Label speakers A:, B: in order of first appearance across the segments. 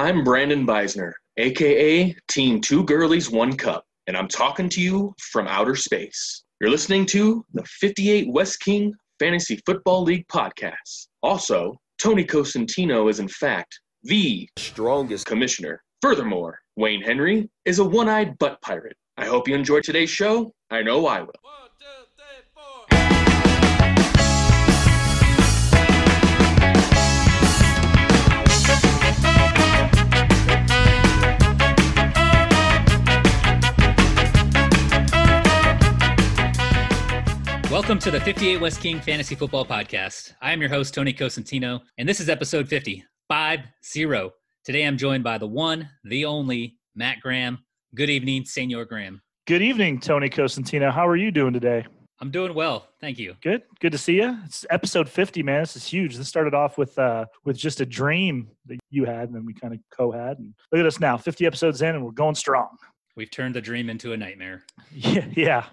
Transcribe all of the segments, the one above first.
A: I'm Brandon Beisner, aka Team Two Gurley's One Kupp, and I'm talking to you from outer space. You're listening to the 58 West King Fantasy Football League podcast. Also, Tony Cosentino is in fact the strongest commissioner. Furthermore, Wayne Henry is a one eyed butt pirate. I hope you enjoyed today's show. I know I will.
B: Welcome to the 58 West King Fantasy Football Podcast. I am your host, Tony Cosentino, and this is episode 50, 5 0. Today I'm joined by the one, the only, Matt Graham. Good evening, Senor Graham.
C: Good evening, Tony Cosentino. How are you doing today?
B: I'm doing well. Thank you.
C: Good. Good to see you. It's episode 50, man. This is huge. This started off with uh with just a dream that you had and then we kind of co-had and look at us now, 50 episodes in and we're going strong.
B: We've turned the dream into a nightmare.
C: Yeah, yeah.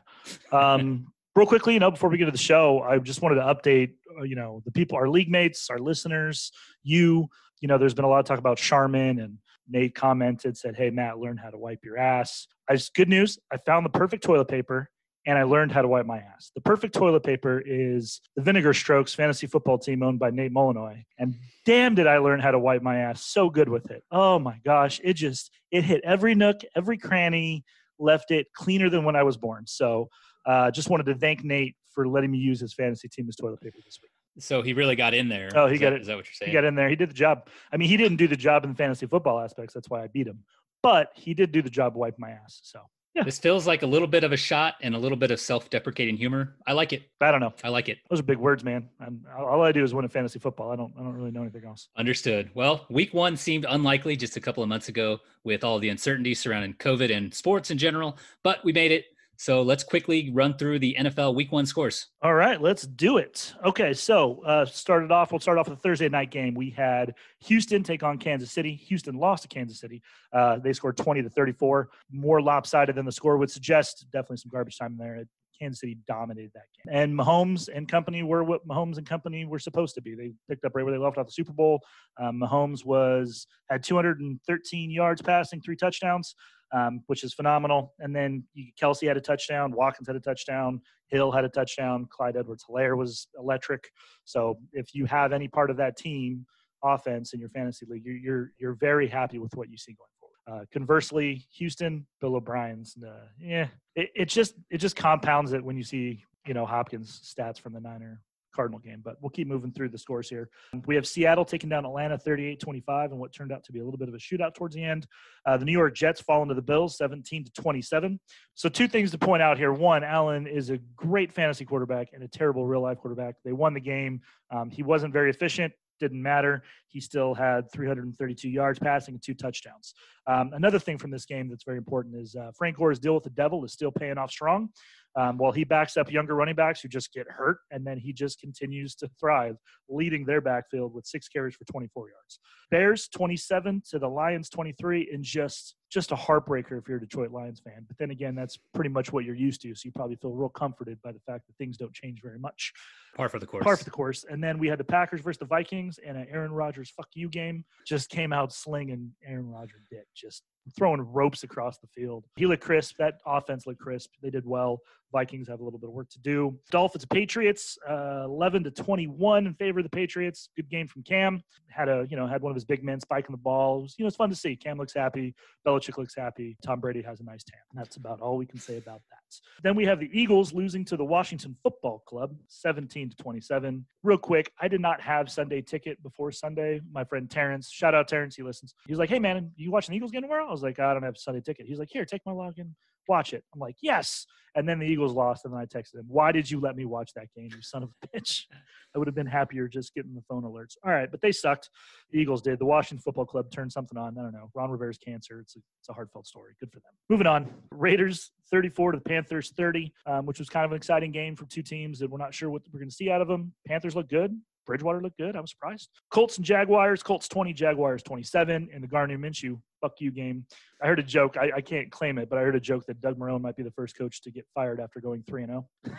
C: Um real quickly, you know, before we get to the show, I just wanted to update, uh, you know, the people, our league mates, our listeners, you. You know, there's been a lot of talk about Charmin, and Nate commented, said, "Hey, Matt, learn how to wipe your ass." I just good news. I found the perfect toilet paper, and I learned how to wipe my ass. The perfect toilet paper is the Vinegar Strokes fantasy football team owned by Nate Molinoy, and damn, did I learn how to wipe my ass so good with it. Oh my gosh, it just it hit every nook, every cranny, left it cleaner than when I was born. So uh, just wanted to thank Nate for letting me use his fantasy team as toilet paper this week.
B: So he really got in there.
C: Oh, he
B: is
C: got
B: that,
C: it.
B: Is that what you're saying?
C: He got in there. He did the job. I mean, he didn't do the job in the fantasy football aspects. That's why I beat him. But he did do the job wipe my ass. So yeah,
B: This feels like a little bit of a shot and a little bit of self-deprecating humor. I like it.
C: I don't know.
B: I like it.
C: Those are big words, man. I'm, all I do is win a fantasy football. I don't. I don't really know anything else.
B: Understood. Well, week one seemed unlikely just a couple of months ago with all the uncertainty surrounding COVID and sports in general, but we made it. So let's quickly run through the NFL week one scores.
C: All right, let's do it. Okay, so uh, started off. We'll start off with a Thursday night game. We had Houston take on Kansas City. Houston lost to Kansas City. Uh, they scored twenty to thirty-four. More lopsided than the score would suggest. Definitely some garbage time there. Kansas City dominated that game, and Mahomes and company were what Mahomes and company were supposed to be. They picked up right where they left off the Super Bowl. Um, Mahomes was had 213 yards passing, three touchdowns um, which is phenomenal. And then Kelce had a touchdown, Watkins had a touchdown, Hill had a touchdown, Clyde Edwards Helaire was electric. So if you have any part of that team offense in your fantasy league, you're you're, you're very happy with what you see going. Uh, conversely, Houston, Bill O'Brien's, uh, yeah, it, it just it just compounds it when you see you know Hopkins stats from the Niner Cardinal game, but we'll keep moving through the scores here. We have Seattle taking down Atlanta 38 25 and what turned out to be a little bit of a shootout towards the end. Uh, the New York Jets fall into the Bills 17 to 27. So, two things to point out here. One, Allen is a great fantasy quarterback and a terrible real life quarterback. They won the game. Um, he wasn't very efficient. Didn't matter. He still had 332 yards passing and two touchdowns. Um, another thing from this game that's very important is uh, Frank Gore's deal with the devil is still paying off strong um, while he backs up younger running backs who just get hurt, and then he just continues to thrive, leading their backfield with six carries for 24 yards. Bears 27 to the Lions 23, in just just a heartbreaker if you're a Detroit Lions fan. But then again, that's pretty much what you're used to, so you probably feel real comforted by the fact that things don't change very much.
B: Par for the course.
C: Par for the course. And then we had the Packers versus the Vikings, and an Aaron Rodgers fuck you game. Just came out slinging Aaron Rodgers dick, just throwing ropes across the field. He looked crisp. That offense looked crisp. They did well. Vikings have a little bit of work to do. Dolphins Patriots, uh, 11 to 21 in favor of the Patriots. Good game from Cam. Had a you know had one of his big men spiking the ball. It was, you know it's fun to see. Cam looks happy. Belichick looks happy. Tom Brady has a nice tan. That's about all we can say about that. Then we have the Eagles losing to the Washington Football Club, 17 to 27. Real quick, I did not have Sunday ticket before Sunday. My friend Terrence, shout out Terrence, he listens. He's like, "Hey man, you watching the Eagles game tomorrow?" I was like, "I don't have Sunday ticket." He's like, "Here, take my login." Watch it. I'm like, yes. And then the Eagles lost, and then I texted him, why did you let me watch that game, you son of a bitch? I would have been happier just getting the phone alerts. All right, but they sucked. The Eagles did. The Washington Football Club turned something on. I don't know. Ron Rivera's cancer. It's a, it's a heartfelt story. Good for them. Moving on. Raiders 34 to the Panthers 30, um, which was kind of an exciting game for two teams that we're not sure what we're going to see out of them. Panthers look good. Bridgewater looked good. I was surprised. Colts and Jaguars. Colts 20, Jaguars 27 in the Gardner Minshew fuck you game. I heard a joke. I, I can't claim it, but I heard a joke that Doug Marrone might be the first coach to get fired after going 3 and 0.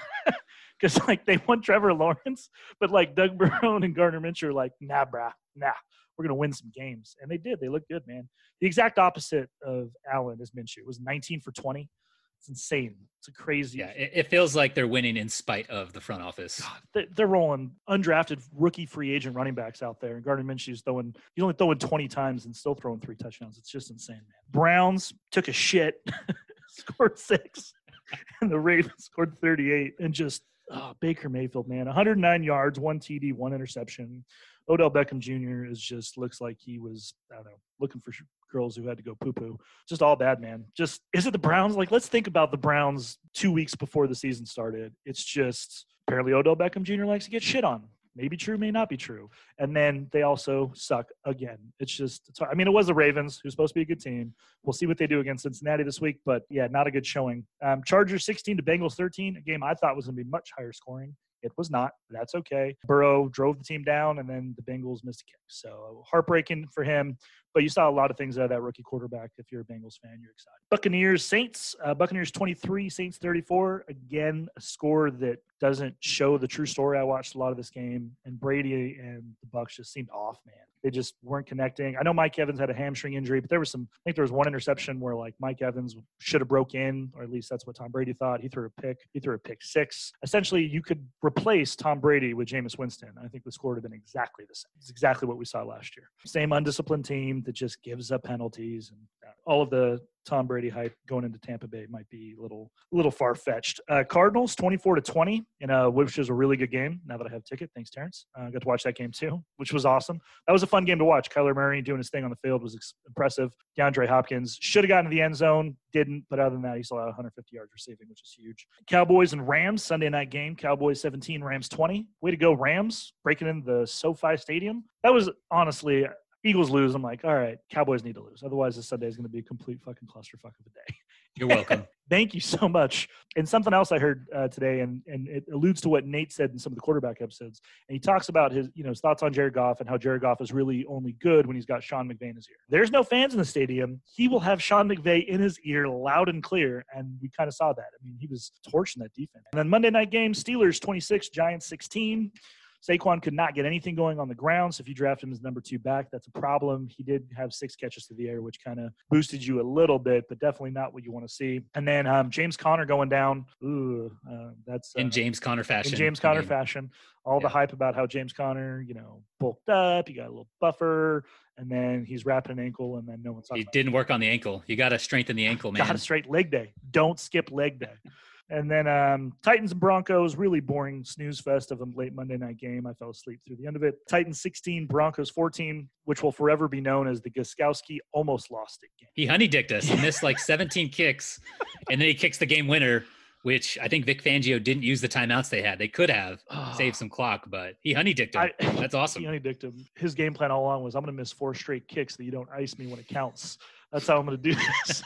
C: Because, like, they want Trevor Lawrence, but, like, Doug Marrone and Gardner Minshew are like, nah, brah, nah. we're going to win some games. And they did. They looked good, man. The exact opposite of Allen is Minshew. It was 19 for 20. It's insane. It's a crazy.
B: Yeah, it, it, feels like they're winning in spite of the front office.
C: God, they're rolling undrafted rookie free agent running backs out there. And Gardner Minshew's throwing, he's only throwing 20 times and still throwing three touchdowns. It's just insane, man. Browns took a shit, scored six, and the Ravens scored 38. And just oh, Baker Mayfield, man, 109 yards, one TD, one interception. Odell Beckham Jr. is just looks like he was I don't know looking for girls who had to go poo poo. Just all bad, man. Just is it the Browns? Like let's think about the Browns two weeks before the season started. It's just apparently Odell Beckham Jr. likes to get shit on. Maybe true, may not be true. And then they also suck again. It's just, it's I mean, it was the Ravens, who's supposed to be a good team. We'll see what they do against Cincinnati this week, but yeah, not a good showing. Um, Chargers 16 to Bengals 13, a game I thought was going to be much higher scoring. It was not. That's okay. Burrow drove the team down, and then the Bengals missed a kick. So heartbreaking for him. But you saw a lot of things out of that rookie quarterback. If you're a Bengals fan, you're excited. Buccaneers, Saints. Uh, Buccaneers 23, Saints 34. Again, a score that doesn't show the true story. I watched a lot of this game, and Brady and the Bucs just seemed off, man. They just weren't connecting. I know Mike Evans had a hamstring injury, but there was some. I think there was one interception where like Mike Evans should have broke in, or at least that's what Tom Brady thought. He threw a pick. He threw a pick six. Essentially, you could replace Tom Brady with Jameis Winston. I think the score would have been exactly the same. It's exactly what we saw last year. Same undisciplined team that just gives up penalties and all of the Tom Brady hype going into Tampa Bay might be a little little far fetched. Uh, Cardinals 24 to 20 in a which was a really good game. Now that I have ticket, thanks Terrence. I uh, got to watch that game too, which was awesome. That was a fun game to watch. Kyler Murray doing his thing on the field was ex- impressive. DeAndre Hopkins should have gotten to the end zone, didn't, but other than that, he still had 150 yards receiving, which is huge. Cowboys and Rams Sunday night game. Cowboys 17, Rams 20. Way to go, Rams! Breaking in the SoFi Stadium. That was honestly Eagles lose, I'm like, all right, Cowboys need to lose. Otherwise, this Sunday is going to be a complete fucking clusterfuck of a day.
B: You're welcome.
C: Thank you so much. And something else I heard uh, today, and, and it alludes to what Nate said in some of the quarterback episodes. And he talks about his, you know, his thoughts on Jared Goff and how Jared Goff is really only good when he's got Sean McVay in his ear. There's no fans in the stadium. He will have Sean McVay in his ear loud and clear. And we kind of saw that. I mean, he was torching that defense. And then Monday night game, Steelers 26, Giants 16. Saquon could not get anything going on the ground. So if you draft him as number two back, that's a problem. He did have six catches to the air, which kind of boosted you a little bit, but definitely not what you want to see. And then um, James Conner going down. Ooh, uh, that's
B: uh, in James Conner fashion.
C: In James Conner fashion. All yeah. the hype about how James Conner, you know, bulked up. He got a little buffer, and then he's wrapping an ankle, and then no one's.
B: He didn't work on the ankle. You got to strengthen the ankle, man.
C: Got to straight leg day. Don't skip leg day. And then um, Titans and Broncos, really boring snooze fest of a late Monday night game. I fell asleep through the end of it. Titans 16, Broncos 14, which will forever be known as the Gostkowski almost lost it game.
B: He honey dicked us. He missed like 17 kicks, and then he kicks the game winner, which I think Vic Fangio didn't use the timeouts they had. They could have oh. saved some clock, but he honey dicked him. I, That's awesome.
C: He honey dicked him. His game plan all along was I'm going to miss four straight kicks that you don't ice me when it counts. That's how I'm going to do this.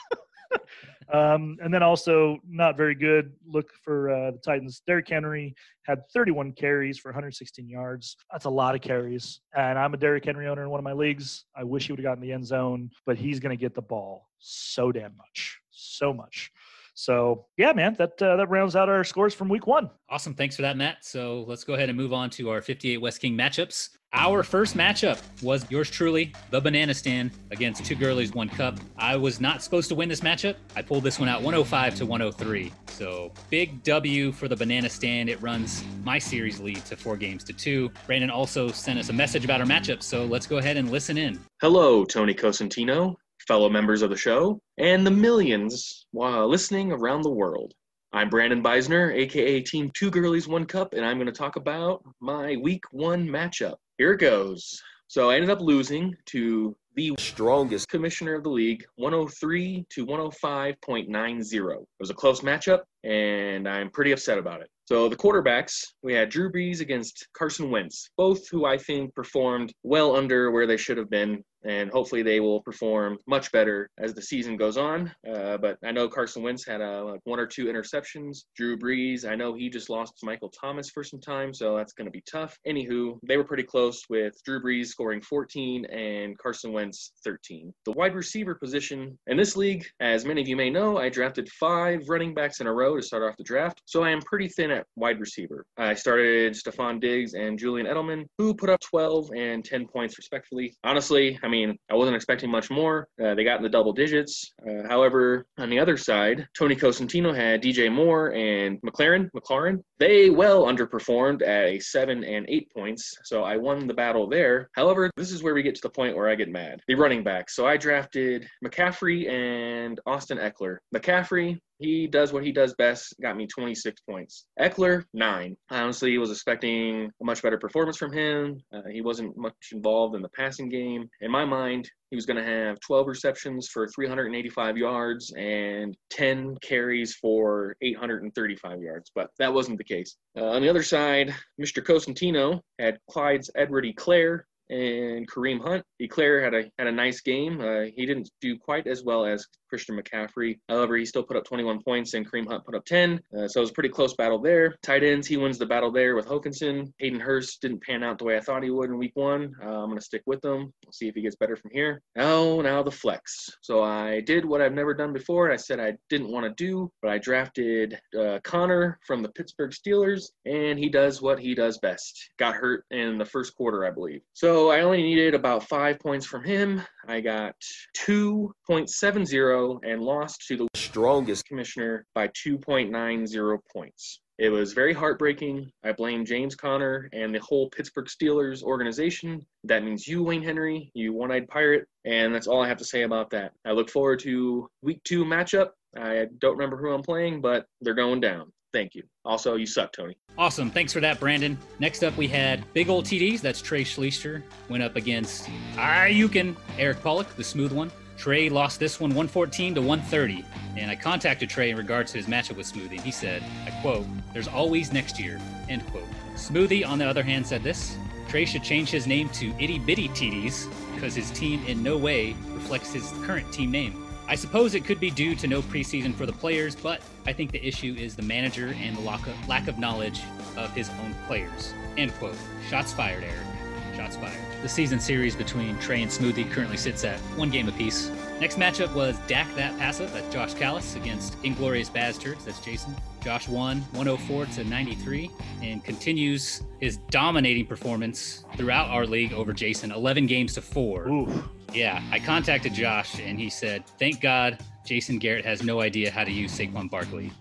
C: Um, and then also not very good look for uh, the Titans. Derrick Henry had 31 carries for 116 yards. That's a lot of carries. And I'm a Derrick Henry owner in one of my leagues. I wish he would have gotten the end zone, but he's going to get the ball so damn much, so much. So yeah, man, that uh, that rounds out our scores from week one.
B: Awesome, thanks for that, Matt. So let's go ahead and move on to our 58 West King matchups. Our first matchup was yours truly, the Banana Stand against Two Gurley's, One Kupp. I was not supposed to win this matchup. I pulled this one out 105 to 103. So big W for the Banana Stand. It runs my series lead to four games to two. Brandon also sent us a message about our matchup, so let's go ahead and listen in.
A: Hello, Tony Cosentino, fellow members of the show, and the millions while listening around the world. I'm Brandon Beisner, aka Team Two Gurley's One Kupp, and I'm going to talk about my Week One matchup. Here it goes. So I ended up losing to the strongest commissioner of the league, 103 to 105.90. It was a close matchup, and I'm pretty upset about it. So the quarterbacks, we had Drew Brees against Carson Wentz, both who I think performed well under where they should have been and hopefully they will perform much better as the season goes on. Uh, but I know Carson Wentz had a, like one or two interceptions. Drew Brees, I know he just lost Michael Thomas for some time, so that's going to be tough. Anywho, they were pretty close with Drew Brees scoring 14 and Carson Wentz 13. The wide receiver position in this league, as many of you may know, I drafted five running backs in a row to start off the draft, so I am pretty thin at wide receiver. I started Stefon Diggs and Julian Edelman, who put up 12 and 10 points respectively. Honestly, I mean, I wasn't expecting much more. Uh, they got in the double digits. Uh, however, on the other side, Tony Cosentino had DJ Moore and McLaurin. McLaurin They well underperformed at a seven and eight points, so I won the battle there. However, this is where we get to the point where I get mad. The running back. So I drafted McCaffrey and Austin Ekeler. McCaffrey he does what he does best, got me 26 points. Ekeler, nine. I honestly was expecting a much better performance from him. Uh, he wasn't much involved in the passing game. In my mind, he was going to have 12 receptions for 385 yards and 10 carries for 835 yards, but that wasn't the case. Uh, on the other side, Mr. Cosentino had Clyde's Edwards-Helaire, and Kareem Hunt. Eclair had a had a nice game. Uh, he didn't do quite as well as Christian McCaffrey. However, he still put up 21 points, and Kareem Hunt put up 10. Uh, so it was a pretty close battle there. Tight ends, he wins the battle there with Hockenson. Hayden Hurst didn't pan out the way I thought he would in week one. Uh, I'm going to stick with him. We'll see if he gets better from here. Now, now the flex. So I did what I've never done before. I said I didn't want to do, but I drafted uh, Conner from the Pittsburgh Steelers, and he does what he does best. Got hurt in the first quarter, I believe. So I only needed about five points from him. I got 2.70 and lost to the strongest commissioner by 2.90 points. It was very heartbreaking. I blame James Conner and the whole Pittsburgh Steelers organization. That means you, Wayne Henry, you one eyed pirate. And that's all I have to say about that. I look forward to week two matchup. I don't remember who I'm playing, but they're going down. Thank you. Also, you suck, Tony.
B: Awesome. Thanks for that, Brandon. Next up, we had Big Old TDs. That's Trey Schleister. Went up against ah, Ayukin, Eric Pollock, the smooth one. Trey lost this one 114 to 130. And I contacted Trey in regards to his matchup with Smoothie. He said, I quote, there's always next year, end quote. Smoothie, on the other hand, said this Trey should change his name to Itty Bitty TDs because his team in no way reflects his current team name. I suppose it could be due to no preseason for the players, but I think the issue is the manager and the lack of knowledge of his own players. End quote. Shots fired, Eric. Shots fired. The season series between Trey and Smoothie currently sits at one game apiece. Next matchup was Dak That Passive, that's Josh Callis, against Inglorious Bastards, that's Jason. Josh won 104 to 93 and continues his dominating performance throughout our league over Jason, 11 games to four. Yeah, I contacted Josh and he said, "Thank God Jason Garrett has no idea how to use Saquon Barkley."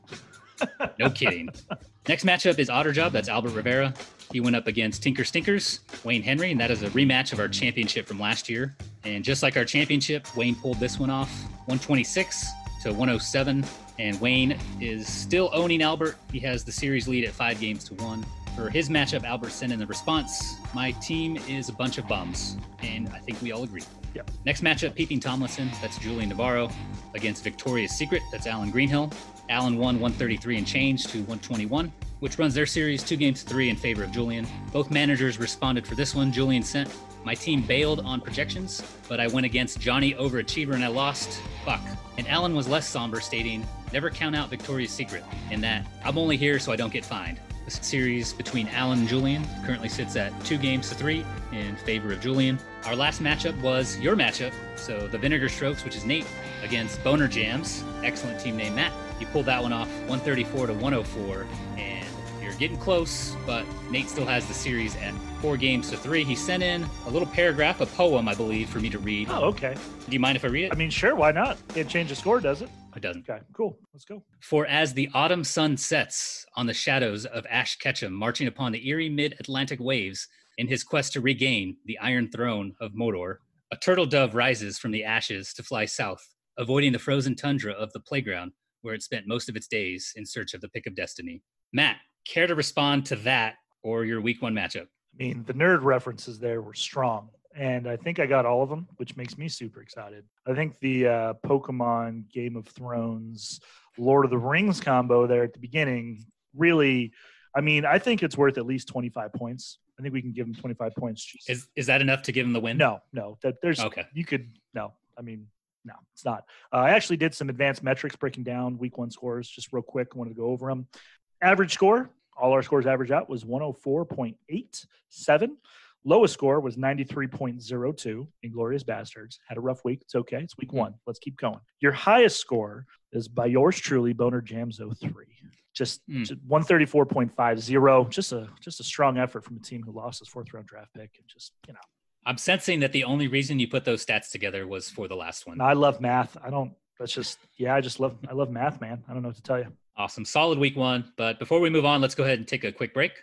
B: no kidding. Next matchup is Otter Job. That's Albert Rivera. He went up against Tinker Stinkers, Wayne Henry, and that is a rematch of our championship from last year. And just like our championship, Wayne pulled this one off 126 to 107. And Wayne is still owning Albert. He has the series lead at five games to one. For his matchup, Albert sent in the response My team is a bunch of bums. And I think we all agree.
C: Yep.
B: Next matchup, Peeping Tomlinson, that's Julian Navarro, against Victoria's Secret, that's Alan Greenhill. Allen won 133 and change to 121, which runs their series two games to three in favor of Julian. Both managers responded for this one. Julian sent, My team bailed on projections, but I went against Johnny Overachiever and I lost. Fuck. And Allen was less somber, stating, Never count out Victoria's Secret, in that I'm only here so I don't get fined. The series between Allen and Julian currently sits at two games to three in favor of Julian. Our last matchup was your matchup, so the Vinegar Strokes, which is Nate, against Boner Jams, excellent team name Matt. You pulled that one off 134 to 104, and you're getting close, but Nate still has the series at four games to three. He sent in a little paragraph, a poem, I believe, for me to read.
C: Oh, okay.
B: Do you mind if I read it?
C: I mean, sure, why not? Can't change the score, does it?
B: It doesn't.
C: Okay, cool. Let's go.
B: For as the autumn sun sets on the shadows of Ash Ketchum, marching upon the eerie mid Atlantic waves in his quest to regain the Iron Throne of Mordor, a turtle dove rises from the ashes to fly south, avoiding the frozen tundra of the playground where it spent most of its days in search of the pick of destiny. Matt, care to respond to that or your week one matchup?
C: I mean, the nerd references there were strong and I think I got all of them, which makes me super excited. I think the uh, Pokemon Game of Thrones Lord of the Rings combo there at the beginning really, I mean, I think it's worth at least 25 points. I think we can give them 25 points. Just,
B: Is is that enough to give him the win?
C: no, no, that there's
B: Okay.
C: you could no. I mean, no, it's not. Uh, I actually did some advanced metrics breaking down week one scores just real quick. I wanted to go over them. Average score, all our scores average out was 104.87. Lowest score was 93.02. in Inglorious Bastards had a rough week. It's okay. It's week one. Let's keep going. Your highest score is by yours truly, Boner Jams 03. Just,
B: Mm.
C: just 134.50. Just a just a strong effort from a team who lost his fourth round draft pick and just, you know.
B: I'm sensing that the only reason you put those stats together was for the last one.
C: I love math. I don't. That's just yeah. I just love. I love math, man. I don't know what to tell you.
B: Awesome. Solid week one. But before we move on, let's go ahead and take a quick break.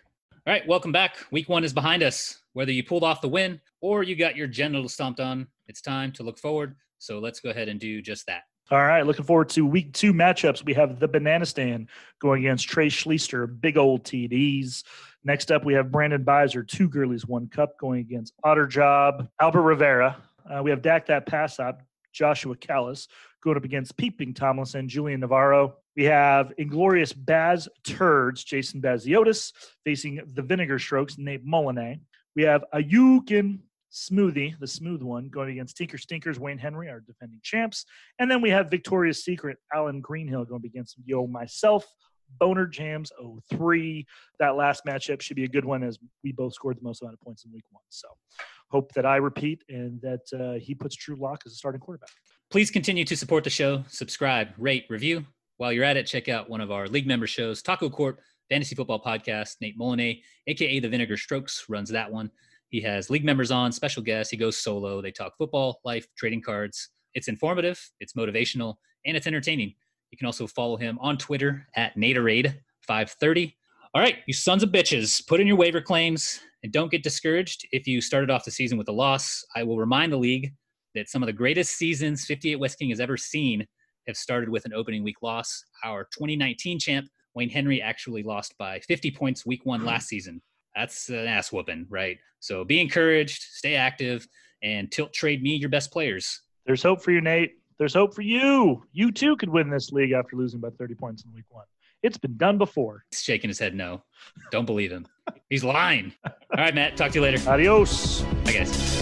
B: All right, welcome back. Week one is behind us. Whether you pulled off the win or you got your genitals stomped on, it's time to look forward. So let's go ahead and do just that.
C: All right, looking forward to week two matchups. We have the Banana Stand going against Trey Schleister, big old TDs. Next up, we have Brandon Beisner, two Gurley's, one Kupp, going against Otter Job, Albert Rivera. Uh, we have Dak that pass up, Joshua Callis, going up against Peeping Tomlinson, Julian Navarro. We have Inglorious Baz Turds, Jason Baziotis, facing the Vinegar Strokes, Nate Molinet. We have Ayukin Smoothie, the smooth one, going against Tinker Stinkers, Wayne Henry, our defending champs. And then we have Victoria's Secret, Alan Greenhill, going against Yo myself, Boner Jams 03. That last matchup should be a good one as we both scored the most amount of points in week one. So hope that I repeat and that uh, he puts Drew Lock as a starting quarterback.
B: Please continue to support the show, subscribe, rate, review. While you're at it, check out one of our league member shows, TacoCorp Fantasy Football Podcast. Nate Molinet, aka the Vinegar Strokes, runs that one. He has league members on, special guests. He goes solo. They talk football, life, trading cards. It's informative, it's motivational, and it's entertaining. You can also follow him on Twitter at Naderade530. All right, you sons of bitches, put in your waiver claims and don't get discouraged if you started off the season with a loss. I will remind the league that some of the greatest seasons 58 West King has ever seen have started with an opening week loss. Our 2019 champ, Wayne Henry, actually lost by 50 points week one last mm. season. That's an ass whooping, right? So be encouraged, stay active, and tilt trade me your best players.
C: There's hope for you, Nate. There's hope for you. You too could win this league after losing by 30 points in week one. It's been done before.
B: He's shaking his head no. Don't believe him. He's lying. All right, Matt. Talk to you later.
C: Adios.
B: Bye, guys.